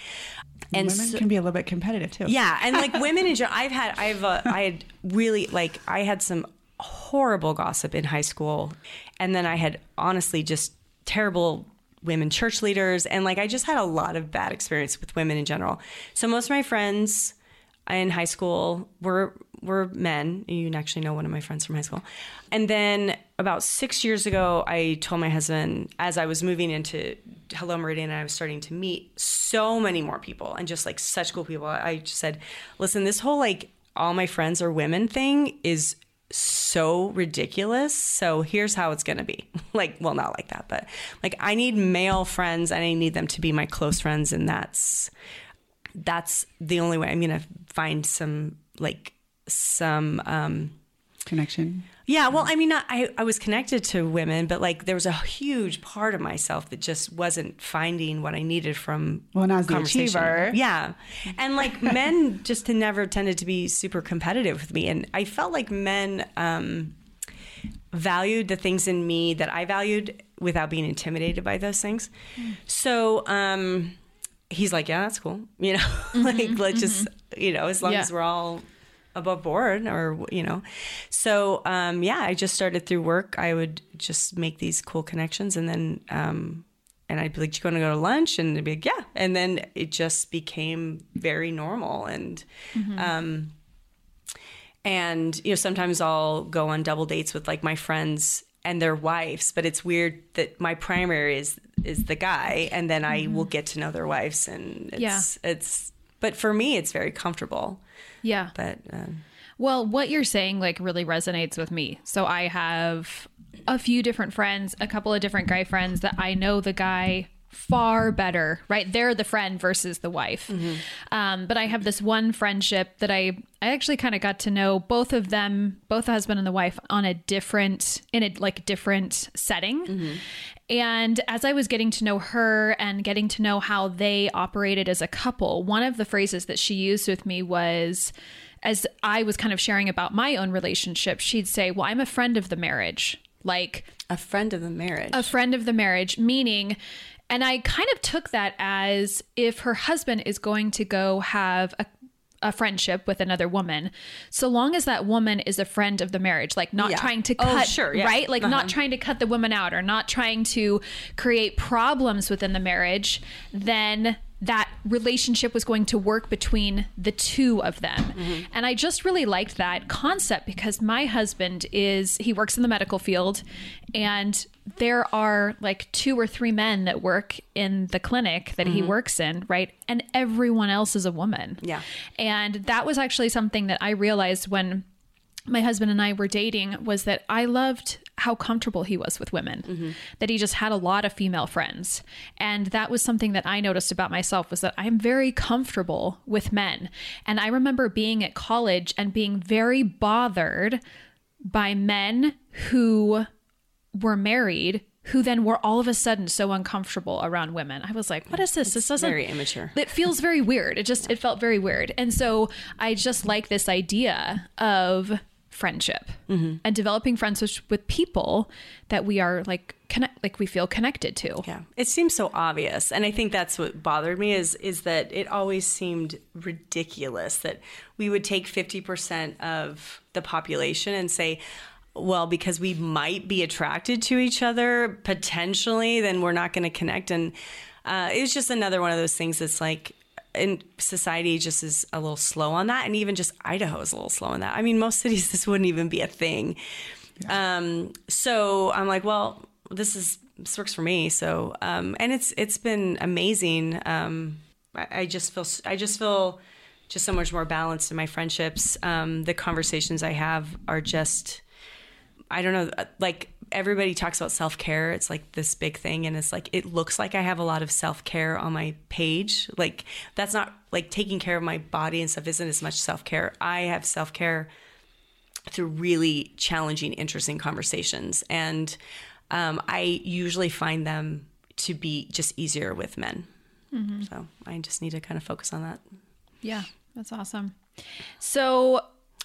And Women so- can be a little bit competitive too. yeah, and like women in general, I've had, I've, uh, I had really like, I had some horrible gossip in high school, and then I had honestly just terrible women church leaders, and like I just had a lot of bad experience with women in general. So most of my friends in high school were were men. You actually know one of my friends from high school, and then about six years ago, I told my husband as I was moving into Hello Meridian, and I was starting to meet so many more people and just like such cool people. I just said, "Listen, this whole like all my friends are women thing is." So ridiculous. So here's how it's going to be. Like, well, not like that, but like I need male friends and I need them to be my close friends. And that's, that's the only way I'm going to find some, like, some, um, Connection. Yeah, well, I mean, I, I was connected to women, but like there was a huge part of myself that just wasn't finding what I needed from Well, and as the conversation. achiever. Yeah. And like men just never tended to be super competitive with me. And I felt like men um, valued the things in me that I valued without being intimidated by those things. So um, he's like, yeah, that's cool. You know, like let's just, you know, as long Yeah. as we're all above board or you know. So um, yeah i just started through work. I would just make these cool connections and then um, and i'd be like you want to go to lunch? And they'd be like yeah. And then it just became very normal and um, and you know sometimes i'll go on double dates with like my friends and their wives but it's weird that my primary is is the guy and then i will get to know their wives and it's Yeah. it's but for me it's very comfortable Yeah. but um, Well, what you're saying like really resonates with me. So I have a few different friends, a couple of different guy friends that I know the guy far better, right? They're the friend versus the wife. Um, but I have this one friendship that I I actually kind of got to know both of them, both the husband and the wife, on a different in a like different setting. And as I was getting to know her and getting to know how they operated as a couple, one of the phrases that she used with me was as I was kind of sharing about my own relationship, she'd say, Well, I'm a friend of the marriage. Like a friend of the marriage a friend of the marriage, meaning, and I kind of took that as if her husband is going to go have a a friendship with another woman, so long as that woman is a friend of the marriage, like not Yeah. trying to Oh, cut, sure, yeah. right? Like not trying to cut the woman out or not trying to create problems within the marriage, then that relationship was going to work between the two of them. Mm-hmm. And I just really liked that concept because my husband is, he works in the medical field and there are like two or three men that work in the clinic that he works in, right? And everyone else is a woman. Mm-hmm. Yeah. And that was actually something that I realized when my husband and I were dating was that I loved how comfortable he was with women. That he just had a lot of female friends. And that was something that I noticed about myself was that I'm very comfortable with men. And I remember being at college and being very bothered by men who were married who then were all of a sudden so uncomfortable around women. I was like, what is this? this doesn't very immature. It feels very weird. It just it felt very weird. And so I just like this idea of friendship mm-hmm. and developing friendships with people that we are like connect like we feel connected to. Yeah, it seems so obvious, and I think that's what bothered me is is that it always seemed ridiculous that we would take fifty percent of the population and say, well, because we might be attracted to each other potentially, then we're not going to connect, and uh, it was just another one of those things that's like. And society just is a little slow on that, and even just Idaho is a little slow on that. I mean, most cities this wouldn't even be a thing. Um, so I'm like, well, this is this works for me. So um, and it's it's been amazing. Um, I, I just feel I just feel just so much more balanced in my friendships. Um, the conversations I have are just I don't know, like everybody talks about self care. It's like this big thing. And it's like, it looks like I have a lot of self care on my page. Like, that's not like taking care of my body and stuff isn't as much self care. I have self care through really challenging, interesting conversations. And um, I usually find them to be just easier with men. So I just need to kind of focus on that. Yeah, that's awesome. So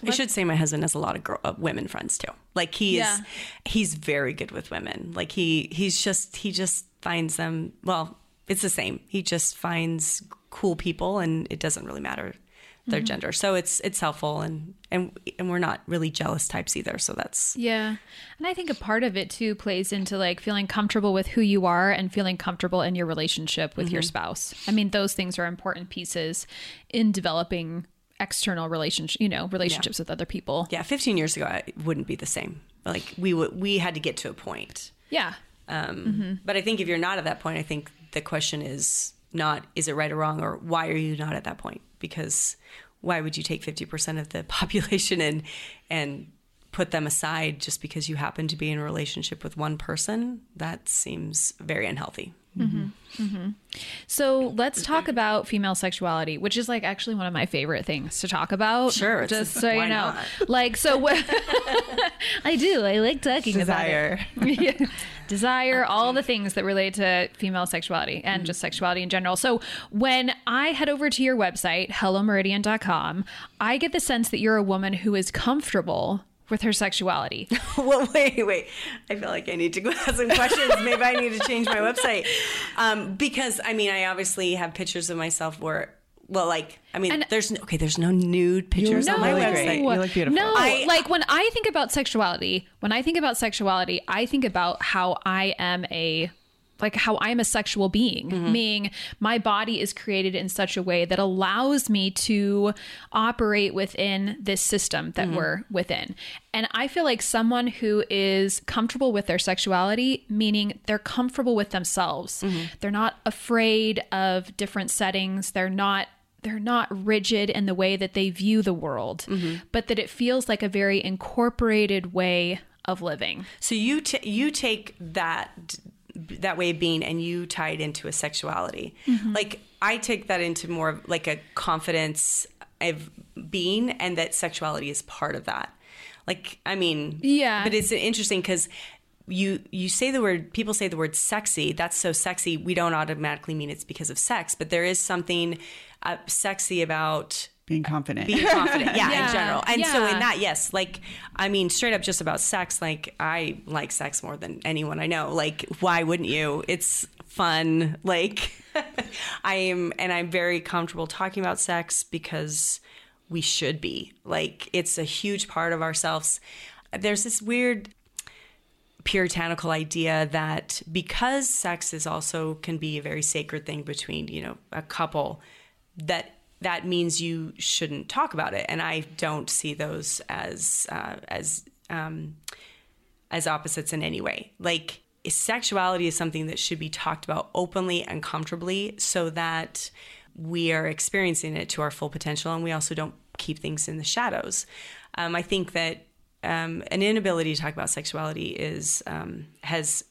I should say my husband has a lot of girl, uh, women friends too. Like he Yeah. is, he's very good with women. Like he, he's just, he just finds them. Well, it's the same. He just finds cool people, and it doesn't really matter their gender. So it's it's helpful, and and and we're not really jealous types either. So that's Yeah. And I think a part of it too plays into like feeling comfortable with who you are and feeling comfortable in your relationship with your spouse. I mean, those things are important pieces in developing external relationship, you know, relationships with other people. yeah. 15 years ago, I wouldn't be the same. Like we would, we had to get to a point. Yeah. Um, But I think if you're not at that point, I think the question is not is it right or wrong, or why are you not at that point? Because why would you take 50% of the population and and put them aside just because you happen to be in a relationship with one person? That seems very unhealthy. Mm-hmm. Mm-hmm. So let's talk about female sexuality, which is like actually one of my favorite things to talk about. Sure, Just so you know. not? Like, so what I do, I like talking Desire. about. Yeah. Desire, all the things that relate to female sexuality and just mm-hmm. sexuality in general. So when I head over to your website, hellomeridian.com, I get the sense that you're a woman who is comfortable with her sexuality. well, wait, wait. I feel like I need to go ask some questions. Maybe I need to change my website. Um, because, I mean, I obviously have pictures of myself where well, like I mean, And- there's no, okay, there's no nude pictures look on my website. You look beautiful. No, I- like when I think about sexuality, when I think about sexuality, I think about how I am a like how I'm a sexual being, Mm-hmm. meaning my body is created in such a way that allows me to operate within this system that Mm-hmm. we're within. And I feel like someone who is comfortable with their sexuality, meaning they're comfortable with themselves. Mm-hmm. They're not afraid of different settings. They're not they're not rigid in the way that they view the world, Mm-hmm. but that it feels like a very incorporated way of living. So you t- you take that that way of being and you tie it into a sexuality. Mm-hmm. Like I take that into more of like a confidence of being, and that sexuality is part of that. Like I mean, Yeah. but it's interesting because. You you say the word people say the word sexy that's so sexy we don't automatically mean it's because of sex but there is something uh, sexy about Being confident. being confident yeah, Yeah, in general. And so in that yes like i mean straight up just about sex like i like sex more than anyone i know. Like why wouldn't you? It's fun. Like i am and i'm very comfortable talking about sex because we should be. Like it's a huge part of ourselves. There's this weird puritanical idea that because sex is also can be a very sacred thing between you know a couple that that means you shouldn't talk about it. And i don't see those as uh, as um, as opposites in any way. Like sexuality is something that should be talked about openly and comfortably so that we are experiencing it to our full potential and we also don't keep things in the shadows. Um, i think that um, an inability to talk about sexuality is um, has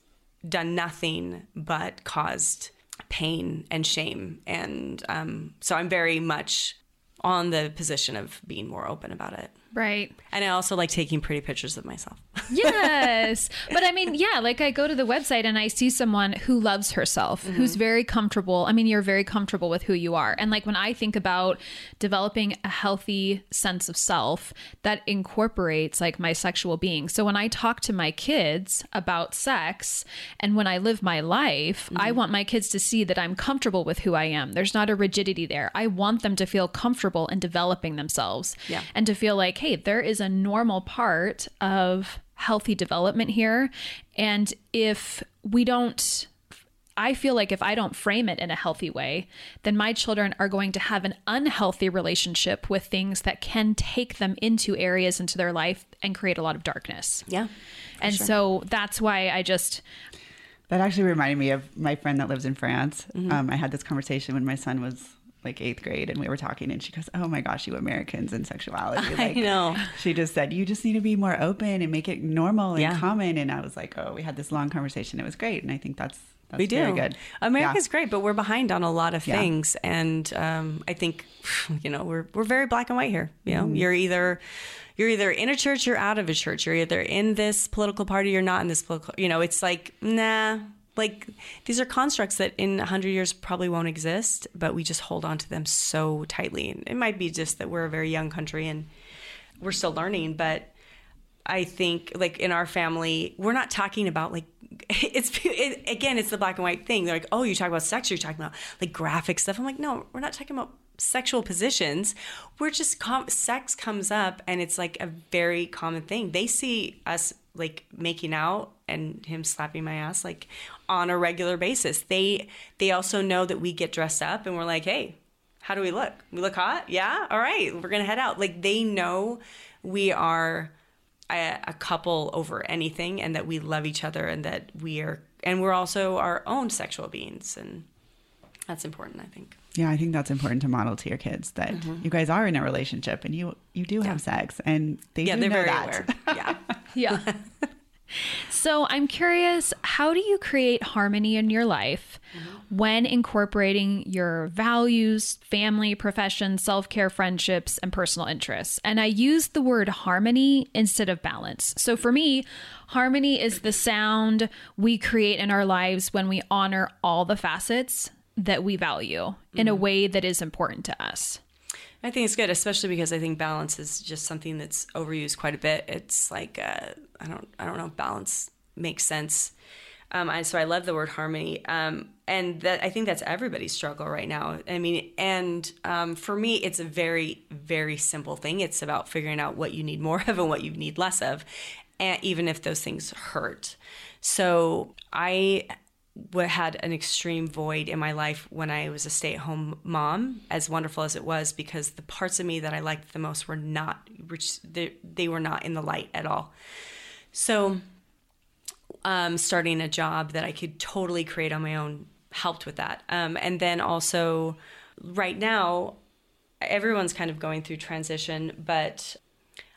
done nothing but caused pain and shame and um, so i'm very much on the position of being more open about it Right. And i also like taking pretty pictures of myself Yes. but I mean, yeah, like I go to the website and I see someone who loves herself, mm-hmm. who's very comfortable. I mean, you're very comfortable with who you are. And like when I think about developing a healthy sense of self, that incorporates like my sexual being. So when I talk to my kids about sex and when I live my life, I mm-hmm. want my kids to see that I'm comfortable with who I am. There's not a rigidity there. I want them to feel comfortable in developing themselves Yeah. and to feel like, hey, there is a normal part of healthy development here. And if we don't, I feel like if I don't frame it in a healthy way, then my children are going to have an unhealthy relationship with things that can take them into areas into their life and create a lot of darkness. yeah And so that's why I just, That actually reminded me of my friend that lives in France. Mm-hmm. Um, I had this conversation when my son was like eighth grade, and we were talking, and she goes, "Oh my gosh, you Americans and sexuality." Like, know. She just said, "You just need to be more open and make it normal and Yeah. common." And I was like, "Oh, we had this long conversation. It was great." And I think that's that's we do. very good. America's Yeah. great, but we're behind on a lot of Yeah. things, and um, I think you know we're we're very black and white here. You know, you're either you're either in a church, you're out of a church. You're either in this political party, you're not in this political. You know, it's like nah. Like these are constructs that in a hundred years probably won't exist, but we just hold on to them so tightly. And it might be just that we're a very young country and we're still learning, but I think like in our family, we're not talking about like it's it, again, it's the black and white thing. They're like, oh, you talk about sex, you're talking about like graphic stuff. I'm like, no, we're not talking about sexual positions. We're just com- sex comes up, and it's like a very common thing. They see us like making out and him slapping my ass like on a regular basis. They they also know that we get dressed up and we're like, hey, how do we look? We look hot? Yeah. All right. We're going to head out. Like they know we are a, a couple over anything and that we love each other and that we are, and we're also our own sexual beings. And that's important, I think. Yeah, I think that's important to model to your kids that Mm-hmm. you guys are in a relationship and you you do have sex and they Yeah. do They're know very that. aware. Yeah. yeah. So I'm curious, how do you create harmony in your life when incorporating your values, family, profession, self-care, friendships, and personal interests? And I use the word harmony instead of balance. So for me, harmony is the sound we create in our lives when we honor all the facets that we value in a way that is important to us. I think it's good, especially because I think balance is just something that's overused quite a bit. It's like uh, I don't I don't know if balance makes sense. Um, I, so I love the word harmony. Um, and that I think that's everybody's struggle right now. I mean, and um, for me, it's a very, very simple thing. It's about figuring out what you need more of and what you need less of, and even if those things hurt. So I had an extreme void in my life when I was a stay at home mom, as wonderful as it was, because the parts of me that I liked the most were not, they were not in the light at all. So, um, starting a job that I could totally create on my own helped with that. Um, and then also, right now, everyone's kind of going through transition, but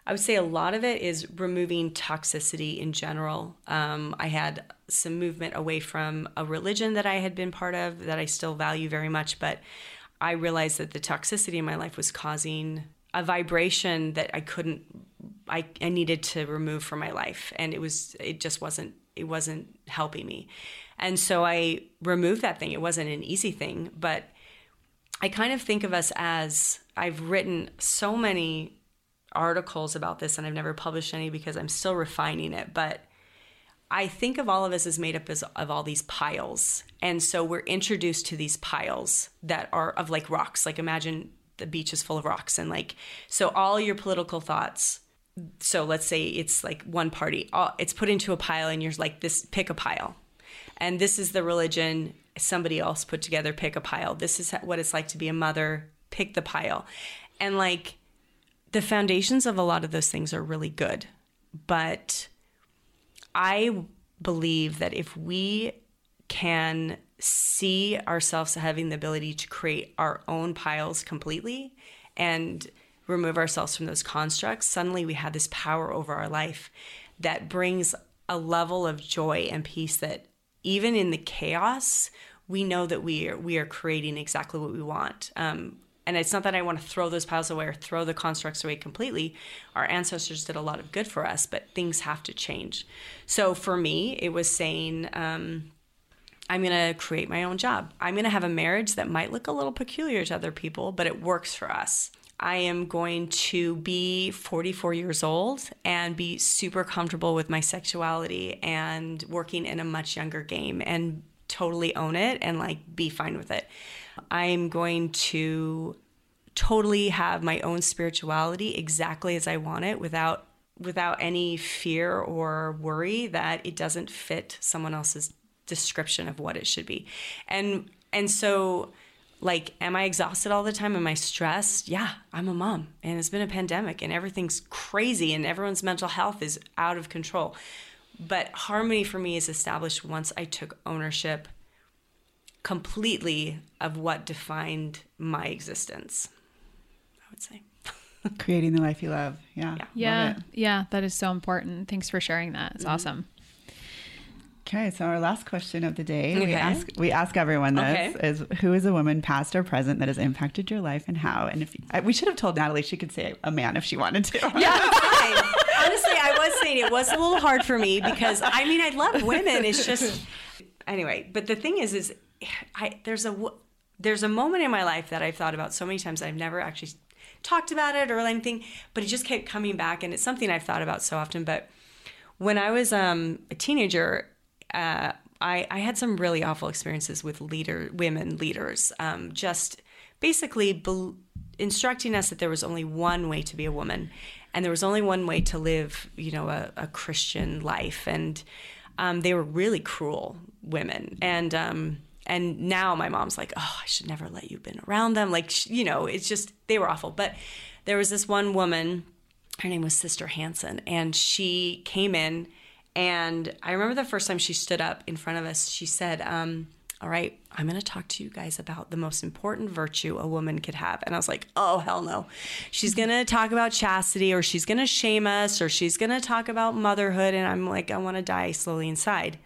I would say a lot of it is removing toxicity in general. Um, I had some movement away from a religion that I had been part of that I still value very much, but I realized that the toxicity in my life was causing a vibration that I couldn't, I, I needed to remove from my life. And it was, it just wasn't, it wasn't helping me. And so I removed that thing. It wasn't an easy thing, but I kind of think of us as I've written so many articles about this and I've never published any because I'm still refining it, but I think of all of us as made up as, of all these piles. And so we're introduced to these piles that are of like rocks. Like imagine the beach is full of rocks and like so all your political thoughts so let's say it's like one party it's put into a pile and you're like this pick a pile. And this is the religion somebody else put together pick a pile. This is what it's like to be a mother pick the pile. And like the foundations of a lot of those things are really good. But i believe that if we can see ourselves having the ability to create our own piles completely and remove ourselves from those constructs suddenly we have this power over our life that brings a level of joy and peace that even in the chaos, we know that we are we are creating exactly what we want. Um, and it's not that I want to throw those piles away or throw the constructs away completely. Our ancestors did a lot of good for us, but things have to change. So for me, it was saying, um, I'm going to create my own job. I'm going to have a marriage that might look a little peculiar to other people, but it works for us. I am going to be 44 years old and be super comfortable with my sexuality and working in a much younger game and totally own it and like be fine with it. I'm going to totally have my own spirituality exactly as I want it without without any fear or worry that it doesn't fit someone else's description of what it should be. And and so like am i exhausted all the time? Am i stressed? Yeah i'm a mom and it's been a pandemic and everything's crazy and everyone's mental health is out of control. But harmony for me is established once i took ownership completely of what defined my existence i would say. Creating the life you love. Yeah. Yeah. Yeah, yeah that is so important. Thanks for sharing that. It's mm-hmm. awesome Okay, so our last question of the day, okay. we ask we ask everyone this okay. is who is a woman past or present that has impacted your life and how? And if you, we should have told Natalie she could say a man if she wanted to. Yeah, honestly, I was saying it was a little hard for me because I mean I love women. It's just anyway. But the thing is, is I there's a there's a moment in my life that I've thought about so many times that I've never actually talked about it or anything, but it just kept coming back, and it's something I've thought about so often. But when I was um, a teenager, uh, I, I, had some really awful experiences with leader women leaders. Um, just basically be- instructing us that there was only one way to be a woman, and there was only one way to live, you know, a, a Christian life. And um, they were really cruel women. And um, and now my mom's like, oh, I should never let you been around them. Like, you know, it's just they were awful. But there was this one woman. Her name was Sister Hanson, and she came in and I remember the first time she stood up in front of us, she said, um, All right, I'm going to talk to you guys about the most important virtue a woman could have. And I was like, Oh, hell no. She's going to talk about chastity or she's going to shame us or she's going to talk about motherhood. And I'm like, I want to die slowly inside.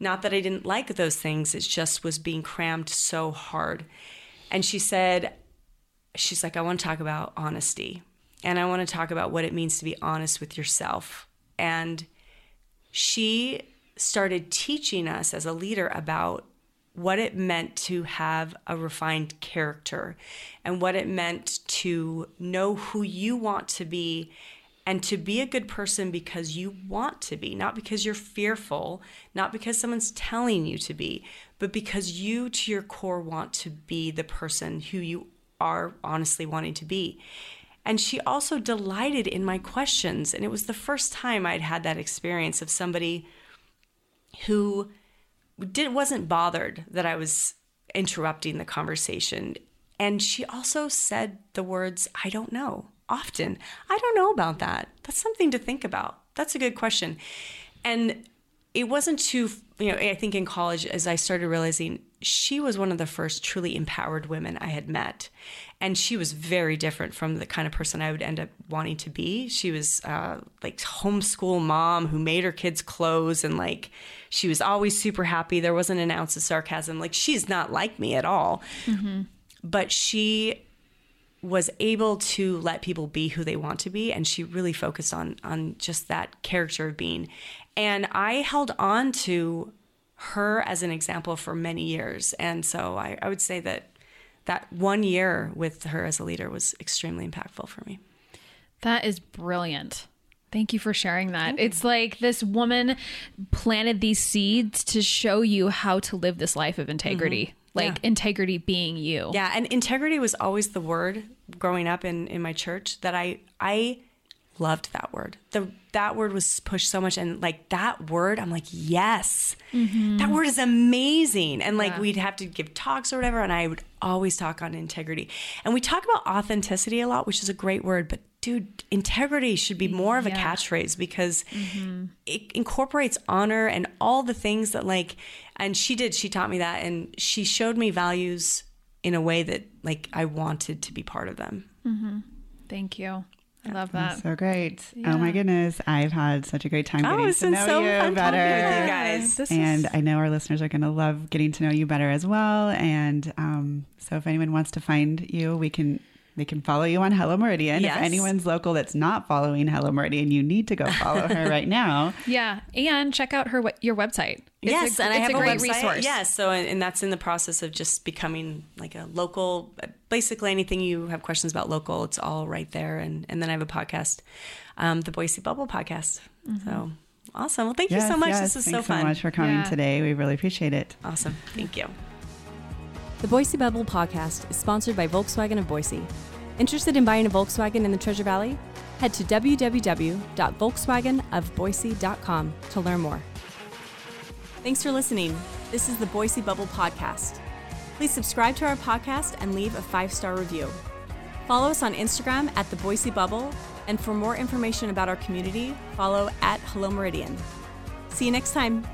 Not that I didn't like those things, it just was being crammed so hard. And she said, She's like, I want to talk about honesty. And I want to talk about what it means to be honest with yourself. And she started teaching us as a leader about what it meant to have a refined character and what it meant to know who you want to be and to be a good person because you want to be, not because you're fearful, not because someone's telling you to be, but because you to your core want to be the person who you are honestly wanting to be. And she also delighted in my questions. And it was the first time I'd had that experience of somebody who did, wasn't bothered that I was interrupting the conversation. And she also said the words, I don't know, often. I don't know about that. That's something to think about. That's a good question. And it wasn't too, you know, I think in college, as I started realizing she was one of the first truly empowered women I had met. And she was very different from the kind of person I would end up wanting to be. She was uh, like homeschool mom who made her kids clothes and like she was always super happy. There wasn't an ounce of sarcasm. Like she's not like me at all. Mm-hmm. But she was able to let people be who they want to be and she really focused on on just that character of being and i held on to her as an example for many years and so i, I would say that that one year with her as a leader was extremely impactful for me that is brilliant Thank you for sharing that. It's like this woman planted these seeds to show you how to live this life of integrity. Mm-hmm. Like yeah. integrity being you. Yeah, and integrity was always the word growing up in in my church that I I loved that word. The that word was pushed so much and like that word I'm like, yes. Mm-hmm. That word is amazing. And like yeah. we'd have to give talks or whatever and I would always talk on integrity. And we talk about authenticity a lot, which is a great word, but dude, integrity should be more of a yeah. catchphrase because mm-hmm. it incorporates honor and all the things that like and she did she taught me that and she showed me values in a way that like I wanted to be part of them. Mm-hmm. Thank you. I love that. That's so great. Yeah. Oh my goodness. I've had such a great time oh, getting to know so you better. You guys. This and is... I know our listeners are going to love getting to know you better as well. And um, so if anyone wants to find you, we can they can follow you on Hello Meridian. Yes. If anyone's local that's not following Hello Meridian, you need to go follow her right now. Yeah, and check out her your website. It's yes, a, and I have a, great website. resource. Yes, so and that's in the process of just becoming like a local. Basically, anything you have questions about local, it's all right there. And and then I have a podcast, um, the Boise Bubble podcast. Mm-hmm. So awesome! Well, thank yes, you so much. Yes. This is so fun. so much for coming yeah. today. We really appreciate it. Awesome. Thank you. The Boise Bubble podcast is sponsored by Volkswagen of Boise. Interested in buying a Volkswagen in the Treasure Valley? Head to www.volkswagenofboise.com to learn more. Thanks for listening. This is the Boise Bubble Podcast. Please subscribe to our podcast and leave a five star review. Follow us on Instagram at the Boise Bubble, and for more information about our community, follow at Hello Meridian. See you next time.